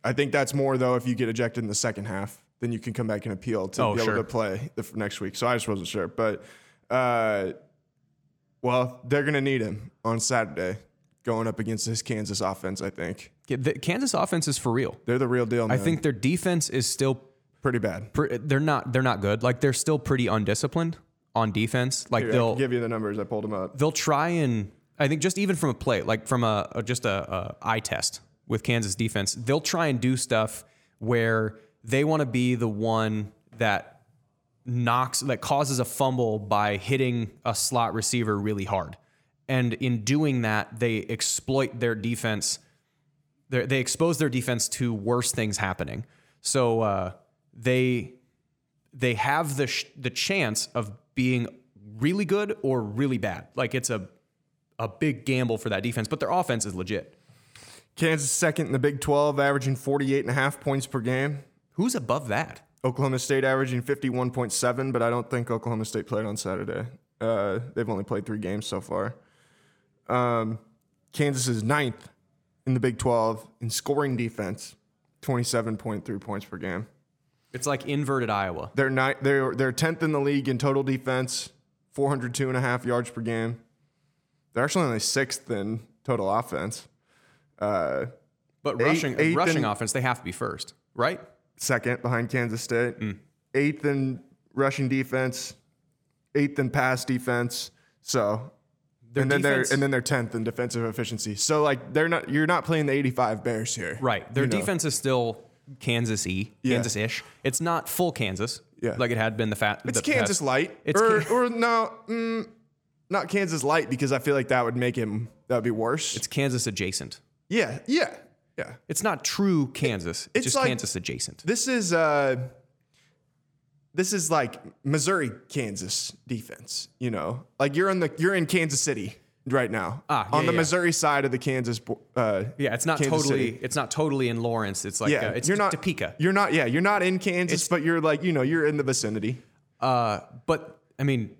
I think that's more though if you get ejected in the second half, then you can come back and appeal to Oh, be able sure. to play the f- next week. So I just wasn't sure, but uh, well, they're gonna need him on Saturday going up against this Kansas offense. I think The Kansas offense is for real. they're the real deal. I think their defense is still. pretty bad. pre- They're not. They're not good. Like they're still pretty undisciplined on defense. Like Here, they'll give you the numbers. I pulled them up. they'll try and I think just even from a play, like from a, a just a, a eye test with Kansas defense, they'll try and do stuff where they want to be the one that knocks that causes a fumble by hitting a slot receiver really hard. And in doing that, they exploit their defense. They're- They expose their defense to worse things happening. So uh, they they have the sh- the chance of being really good or really bad. Like it's a a big gamble for that defense, but their offense is legit. Kansas second in the Big 12, averaging 48 and a half points per game. Who's above that? Oklahoma State averaging 51.7, but I don't think Oklahoma State played on Saturday. Uh, they've only played three games so far. Um, Kansas is ninth in the Big 12 in scoring defense, 27.3 points per game. It's like inverted Iowa. They're ni- they're they're 10th in the league in total defense, 402 and a half yards per game. They're actually only sixth in total offense. Uh, But Eight- rushing eighth rushing in- offense, they have to be first, right? second behind Kansas State, Mm. eighth in rushing defense, eighth in pass defense. So, Their and then defense- they're and then they're tenth in defensive efficiency. So like they're not you're not playing the 85 Bears here, Right. Their You know. defense is still Kansas y. Kansas ish. It's not full Kansas. Yeah. like it had been the fat. It's the Kansas past- light. It's or, Kan- or no, mm, not Kansas light because I feel like that would make him that would be worse. It's Kansas adjacent. yeah, yeah, yeah. It's not true Kansas. It's, it's just like- Kansas adjacent. This is uh this is like Missouri Kansas defense, you know. Like you're in the you're in Kansas City right now. Ah, on the yeah. Missouri side of the Kansas uh Yeah, it's not Kansas totally. City. It's not totally in Lawrence. It's like yeah, uh, it's you're not Topeka. You're not yeah, you're not in Kansas, but you're like, you know, you're in the vicinity. Uh, but I mean,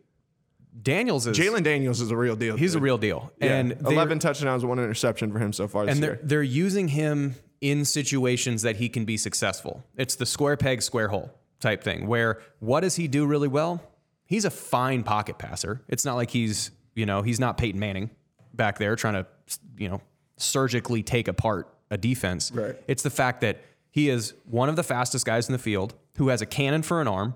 Daniels is Jalon Daniels is a real deal. He's a real deal, Yeah. and 11 touchdowns, one interception for him so far this and year. they're they're using him in situations that he can be successful. It's the square peg square hole type thing where what does he do really well? He's a fine pocket passer. It's not like he's, you know, he's not Peyton Manning back there trying to, you know, surgically take apart a defense. Right. It's the fact that he is one of the fastest guys in the field who has a cannon for an arm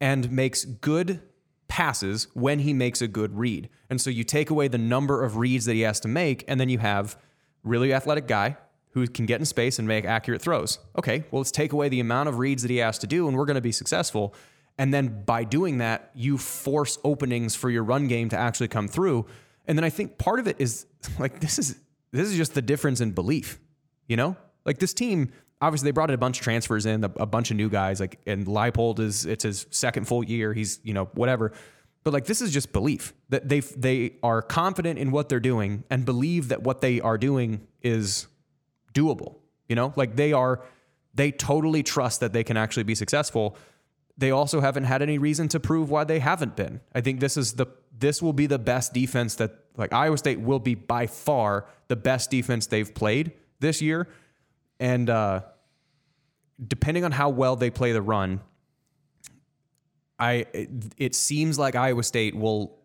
and makes good passes when he makes a good read. And so you take away the number of reads that he has to make, and then you have really athletic guy who can get in space and make accurate throws. Okay, well, let's take away the amount of reads that he has to do, and we're going to be successful. And then by doing that, you force openings for your run game to actually come through. And then I think part of it is like this is this is just the difference in belief. You know, like this team. Obviously, they brought in a bunch of transfers in, a, bunch of new guys. Like, and Leipold is it's his second full year. He's you know whatever. But like this is just belief that they they are confident in what they're doing and believe that what they are doing is doable. You know, like they are, they totally trust that they can actually be successful. They also haven't had any reason to prove why they haven't been. I think this is the this will be the best defense that like Iowa State will be by far the best defense they've played this year, and uh, depending on how well they play the run, I it, it seems like Iowa State will.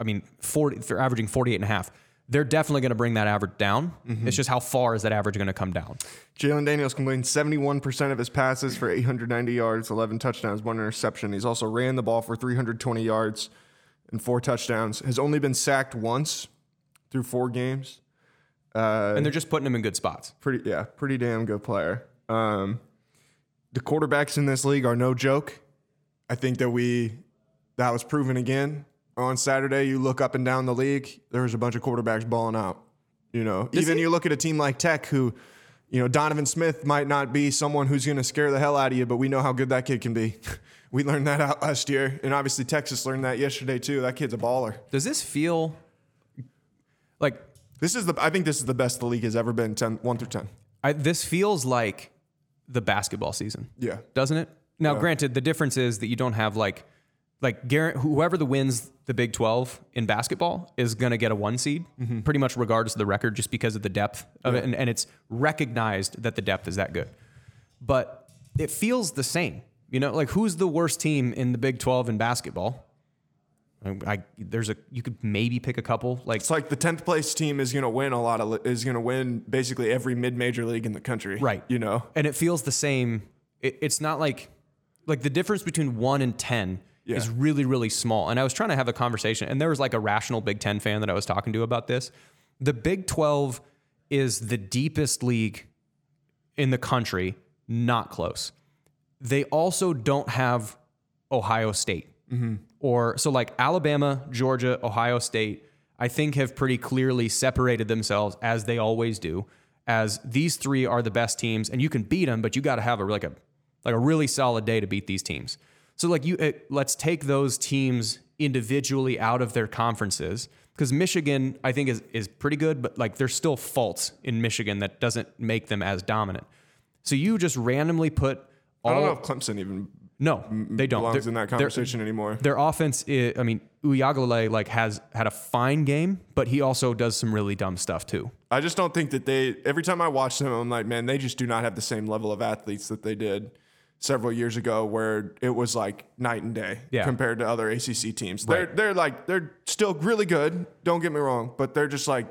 I mean, 40, they're averaging 48 and a half. They're definitely going to bring that average down. It's just how far is that average going to come down? Jalon Daniels completed 71% of his passes for 890 yards, 11 touchdowns, one interception. He's also ran the ball for 320 yards and four touchdowns. Has only been sacked once through four games. Uh, And they're just putting him in good spots. pretty, yeah, pretty damn good player. Um, the quarterbacks in this league are no joke. I think that we that was proven again on Saturday. You look up and down the league, there's a bunch of quarterbacks balling out. You know, even you look at a team like Tech, who, you know, Donovan Smith might not be someone who's going to scare the hell out of you, but we know how good that kid can be. we learned that out last year, and obviously Texas learned that yesterday too. That kid's a baller. Does this feel like This is the. I think this is the best the league has ever been. 10, one through ten. I, this feels like the basketball season? Yeah. doesn't it? Now, granted, the difference is that you don't have like like whoever the wins the Big Twelve in basketball is going to get a one seed, mm-hmm. pretty much regardless of the record, just because of the depth of it, and, and it's recognized that the depth is that good. But it feels the same, you know. Like who's the worst team in the Big Twelve in basketball? I, there's a you could maybe pick a couple like It's like the tenth place team is going to win a lot of. Is going to win basically every mid major league in the country. Right. You know. and it feels the same. It, it's not like like the difference between one and ten Yeah. is really really small. And I was trying to have a conversation, and there was like a rational Big Ten fan that I was talking to about this. The Big Twelve is the deepest league in the country, not close. They also don't have Ohio State. Mm-hmm. Or so like Alabama, Georgia, Ohio State, I think have pretty clearly separated themselves as they always do. As these three are the best teams, and you can beat them, but you got to have a like a like a really solid day to beat these teams. So like you, it, let's take those teams individually out of their conferences because Michigan I think is is pretty good, but like there's still faults in Michigan that doesn't make them as dominant. So you just randomly put all I don't know if Clemson even no, they don't. belongs They're- in that conversation anymore. Their offense, is, I mean, Uiagalelei like has had a fine game, but he also does some really dumb stuff too. I just don't think that they. Every time I watch them, I'm like, man, they just do not have the same level of athletes that they did several years ago, where it was like night and day Yeah. compared to other ACC teams. They're they're like they're still really good. Don't get me wrong, but they're just like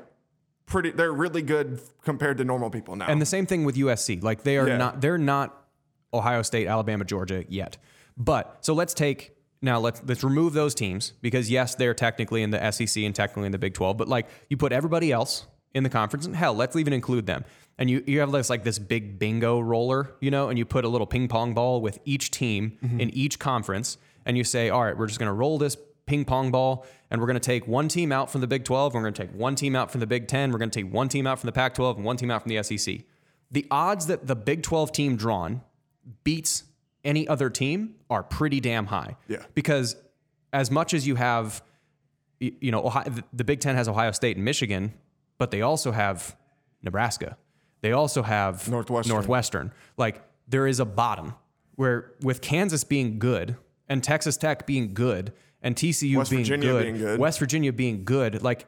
pretty. They're really good compared to normal people now. And the same thing with USC. Like they are Yeah. not they're not Ohio State, Alabama, Georgia yet. But so let's take now let's let's remove those teams because yes, they're technically in the SEC and technically in the Big 12, but like you put everybody else in the conference, and hell, let's even include them. And you, you have this like this big bingo roller, you know, and you put a little ping pong ball with each team mm-hmm. in each conference, and you say, all right, we're just going to roll this ping pong ball, and we're going to take one team out from the Big 12, and we're going to take one team out from the Big 10, we're going to take one team out from the Pac 12, and one team out from the SEC. The odds that the Big 12 team drawn beats any other team are pretty damn high. Yeah. Because as much as you have, you know, Ohio, the Big Ten has Ohio State and Michigan, but they also have Nebraska. They also have Northwestern. Northwestern. Like there is a bottom where with Kansas being good and Texas Tech being good and TCU West being, Virginia good, being good. West Virginia being good, like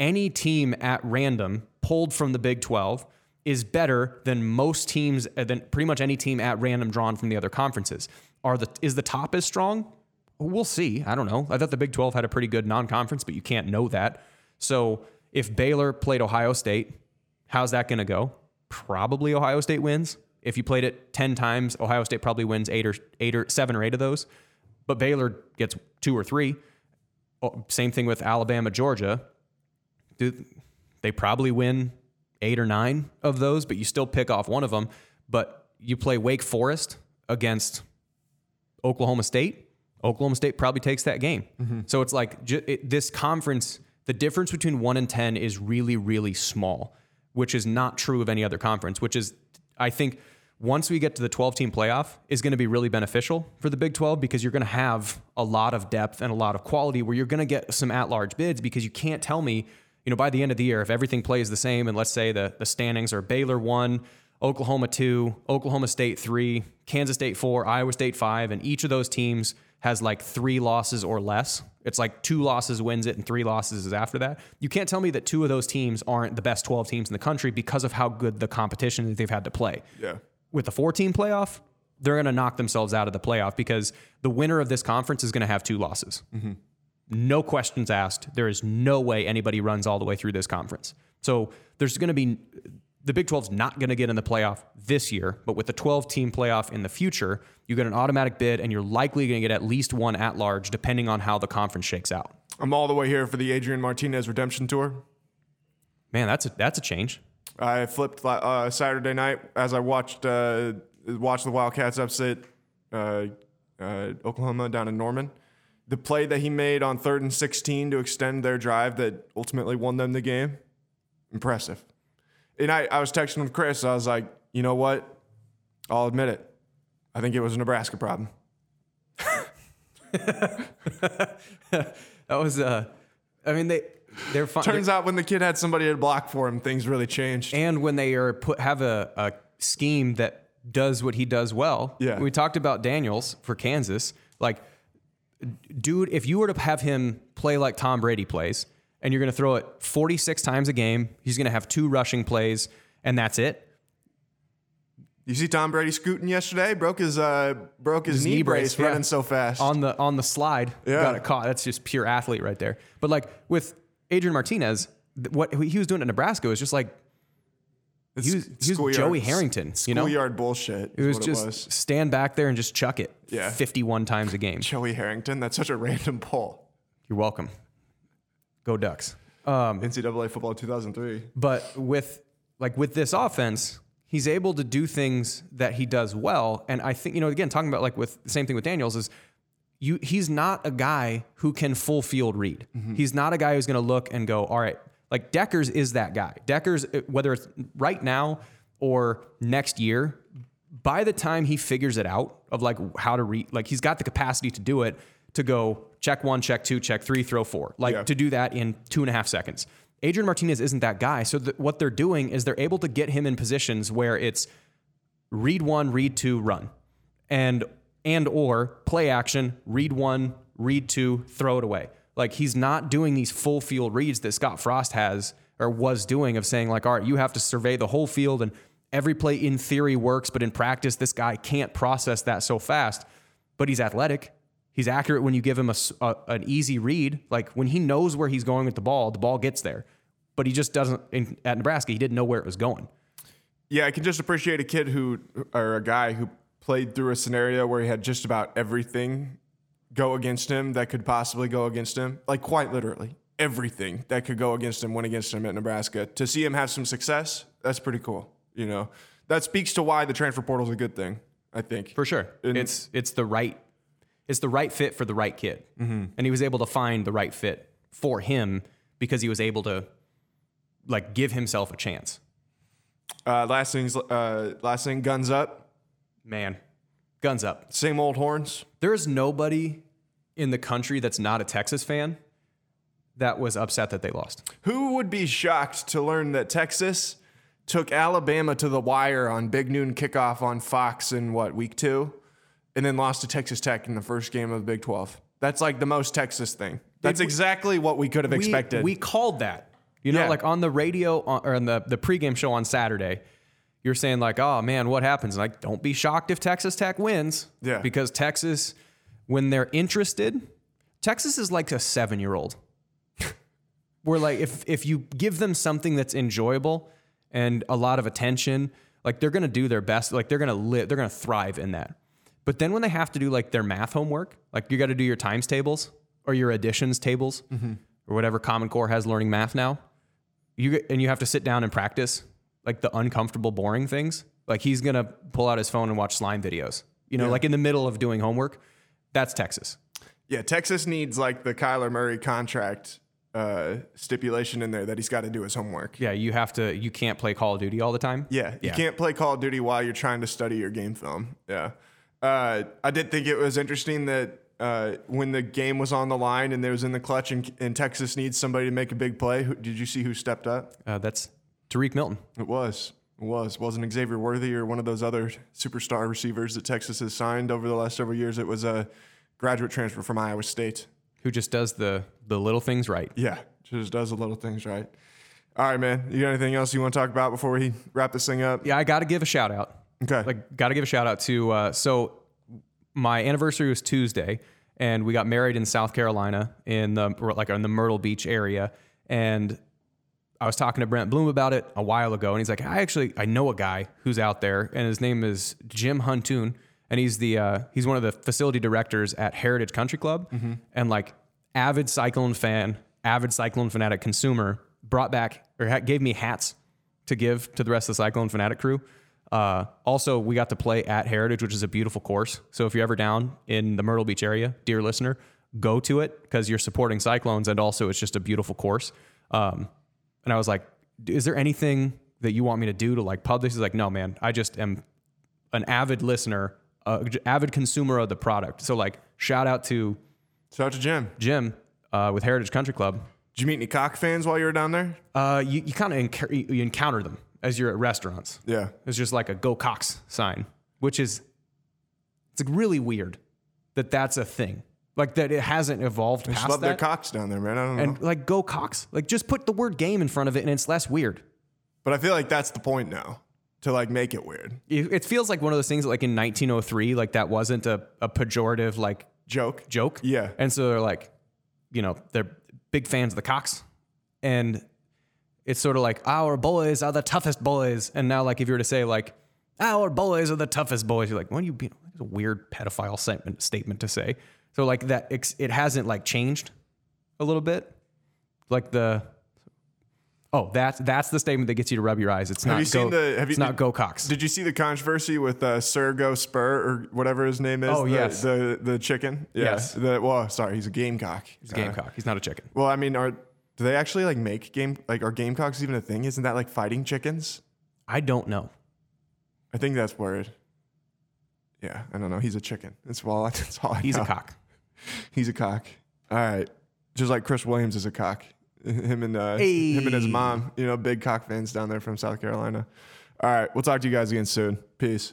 any team at random pulled from the Big 12 is better than most teams uh, than pretty much any team at random drawn from the other conferences. Are the is the top as strong? We'll see. I don't know. I thought the Big 12 had a pretty good non-conference, but you can't know that. So, if Baylor played Ohio State, how's that going to go? Probably Ohio State wins. If you played it 10 times, Ohio State probably wins 8 or 8 or 7 or 8 of those. But Baylor gets 2 or 3. Oh, Same thing with Alabama, Georgia. Do they probably win eight or nine of those, but you still pick off one of them. But you play Wake Forest against Oklahoma State. Oklahoma State probably takes that game. Mm-hmm. So it's like ju- it, this conference, the difference between one and 10 is really, really small, which is not true of any other conference, which is, I think, once we get to the 12 team playoff, is going to be really beneficial for the Big 12 because you're going to have a lot of depth and a lot of quality where you're going to get some at large bids because you can't tell me, you know, by the end of the year, if everything plays the same and let's say the, the standings are Baylor one, Oklahoma two, Oklahoma State three, Kansas State four, Iowa State five, and each of those teams has like three losses or less. It's like two losses wins it and three losses is after that. You can't tell me that two of those teams aren't the best 12 teams in the country because of how good the competition that they've had to play Yeah. with the four team playoff, they're going to knock themselves out of the playoff because the winner of this conference is going to have two losses. Mm-hmm. No questions asked. There is no way anybody runs all the way through this conference. So there's going to be the Big 12's not going to get in the playoff this year, but with the 12 team playoff in the future, you get an automatic bid and you're likely going to get at least one at large depending on how the conference shakes out. I'm all the way here for the Adrian Martinez redemption tour. Man, that's a, that's a change. I flipped uh, Saturday night as I watched uh, watched the Wildcats upset uh, uh, Oklahoma down in Norman. The play that he made on third and 16 to extend their drive that ultimately won them the game, impressive. And I, I was texting with Chris. I was like, you know what? I'll admit it. I think it was a Nebraska problem. That was uh I mean they they're fine. Turns out when the kid had somebody to block for him, things really changed. and when they are put have a, a scheme that does what he does well. Yeah. We talked about Daniels for Kansas. Like, dude, if you were to have him play like Tom Brady plays, and you're going to throw it 46 times a game, he's going to have two rushing plays, and that's it. You see Tom Brady scooting yesterday? Broke his uh, broke his, knee, brace, yeah. running so fast. on the on the slide. Yeah. got it caught. That's just pure athlete right there. But like with Adrian Martinez, what he was doing at Nebraska was just like he was, he was Joey Harrington. You know, Schoolyard bullshit. It was just it was. stand back there and just chuck it Yeah. 51 times a game. Joey Harrington. That's such a random pull. You're welcome. Go Ducks. Um, NCAA football 2003. but with like with this offense, he's able to do things that he does well. And I think, you know, again, talking about like with the same thing with Daniels is you he's not a guy who can full field read. He's not a guy who's gonna look and go, all right, like Dekkers is that guy. Dekkers, uh, whether it's right now or next year, by the time he figures it out of like how to read, like he's got the capacity to do it to go check one, check two, check three, throw four, like Yeah. to do that in two and a half seconds. Adrian Martinez isn't that guy. So th- what they're doing is they're able to get him in positions where it's read one, read two, run, and and or play action, read one, read two, throw it away. Like he's not doing these full field reads that Scott Frost has or was doing of saying like, all right, you have to survey the whole field and every play in theory works, but in practice this guy can't process that so fast. But he's athletic. He's accurate when you give him a, a- an easy read. Like when he knows where he's going with the ball, the ball gets there. But he just doesn't. In, at Nebraska, he didn't know where it was going. Yeah, I can just appreciate a kid who, or a guy who played through a scenario where he had just about everything go against him that could possibly go against him. Like, quite literally. everything that could go against him went against him at Nebraska. To see him have some success, that's pretty cool. You know, that speaks to why the transfer portal is a good thing. I think For sure. And- it's it's the right it's the right fit for the right kid. Mm-hmm. And he was able to find the right fit for him because he was able to like give himself a chance. Uh, last things, uh, last thing, guns up. Man, guns up. Same old horns. There is nobody in the country that's not a Texas fan that was upset that they lost. Who would be shocked to learn that Texas took Alabama to the wire on Big Noon kickoff on Fox in what week two, and then lost to Texas Tech in the first game of the Big Twelve? That's like the most Texas thing. That's exactly what we could have expected. We, we called that. You know, Yeah. like on the radio on, or on the, the pregame show on Saturday, you're saying like, oh man, what happens? Like, don't be shocked if Texas Tech wins. Yeah. Because Texas, when they're interested, Texas is like a seven year old. Where like if if you give them something that's enjoyable and a lot of attention, like they're gonna do their best. Like they're gonna live, they're gonna thrive in that. But then when they have to do like their math homework, like you got to do your times tables or your additions tables or whatever Common Core has learning math now, you get, and you have to sit down and practice like the uncomfortable, boring things. Like he's gonna pull out his phone and watch slime videos. You know, like in the middle of doing homework. That's Texas. yeah, Texas needs like the Kyler Murray contract uh, stipulation in there that he's got to do his homework. Yeah, you have to. You can't play Call of Duty all the time. Yeah, you Yeah. can't play Call of Duty while you're trying to study your game film. Yeah. Uh, I did think it was interesting that uh, when the game was on the line and there was in the clutch and, and Texas needs somebody to make a big play, who, did you see who stepped up? Uh, that's Tarique Milton. It was. It was. It wasn't Xavier Worthy or one of those other superstar receivers that Texas has signed over the last several years. It was a graduate transfer from Iowa State. who just does the the little things right. Yeah, just does the little things right. All right, man. You got anything else you want to talk about before we wrap this thing up? Yeah, I got to give a shout out. Okay. Like, got to give a shout out to. Uh, so, my anniversary was Tuesday, and we got married in South Carolina in the like in the Myrtle Beach area, and I was talking to Brent Bloom about it a while ago, and he's like, I actually I know a guy who's out there, and his name is Jim Huntoon, and he's the uh, he's one of the facility directors at Heritage Country Club, and like avid Cyclone fan, avid Cyclone fanatic consumer, brought back or gave me hats to give to the rest of the Cyclone fanatic crew. Uh, also, we got to play at Heritage, which is a beautiful course. So if you're ever down in the Myrtle Beach area, dear listener, go to it because you're supporting Cyclones, and also it's just a beautiful course. Um, and I was like, "Is there anything that you want me to do to like pub this?" He's like, "No, man. I just am an avid listener, uh, avid consumer of the product." So like, shout out to Shout out to Jim. Jim uh, with Heritage Country Club. Did you meet any cock fans while you were down there? Uh, you you kind of enc- you encounter them as you're at restaurants. Yeah. It's just like a "Go Cox" sign, which is it's really weird that that's a thing. Like that it hasn't evolved I just past love their that. cocks down there, man. I don't know. and like "Go Cox," like just put the word "game" in front of it, and it's less weird. but I feel like that's the point now to like make it weird. It, it feels like one of those things that, like in 1903, like that wasn't a, a pejorative like Joke. joke. Yeah. And so they're like, you know, they're big fans of the Cox. And it's sort of like, our boys are the toughest boys. And now, like, if you were to say, like, our boys are the toughest boys, you're like, what are you being? It's a weird pedophile statement, statement to say. So, like, that it hasn't, like, changed a little bit. Like, the. Oh, that's that's the statement that gets you to rub your eyes. It's Have not you go. the? Have you not did- go Cox. Did you see the controversy with uh, Sir Big Spur or whatever his name is? Oh, the, yes. The the chicken. Yeah. Yes. The, well, sorry, he's a gamecock. He's a gamecock. He's not a chicken. Well, I mean, are do they actually like make game like are gamecocks even a thing? Isn't that like fighting chickens? I don't know. I think that's it. Yeah, I don't know. He's a chicken. That's all. That's all. I He's know. a cock. He's a cock. All right, just like Chris Williams is a cock. Him and uh, him and his mom. You know, big cock fans down there from South Carolina. All right, we'll talk to you guys again soon. Peace.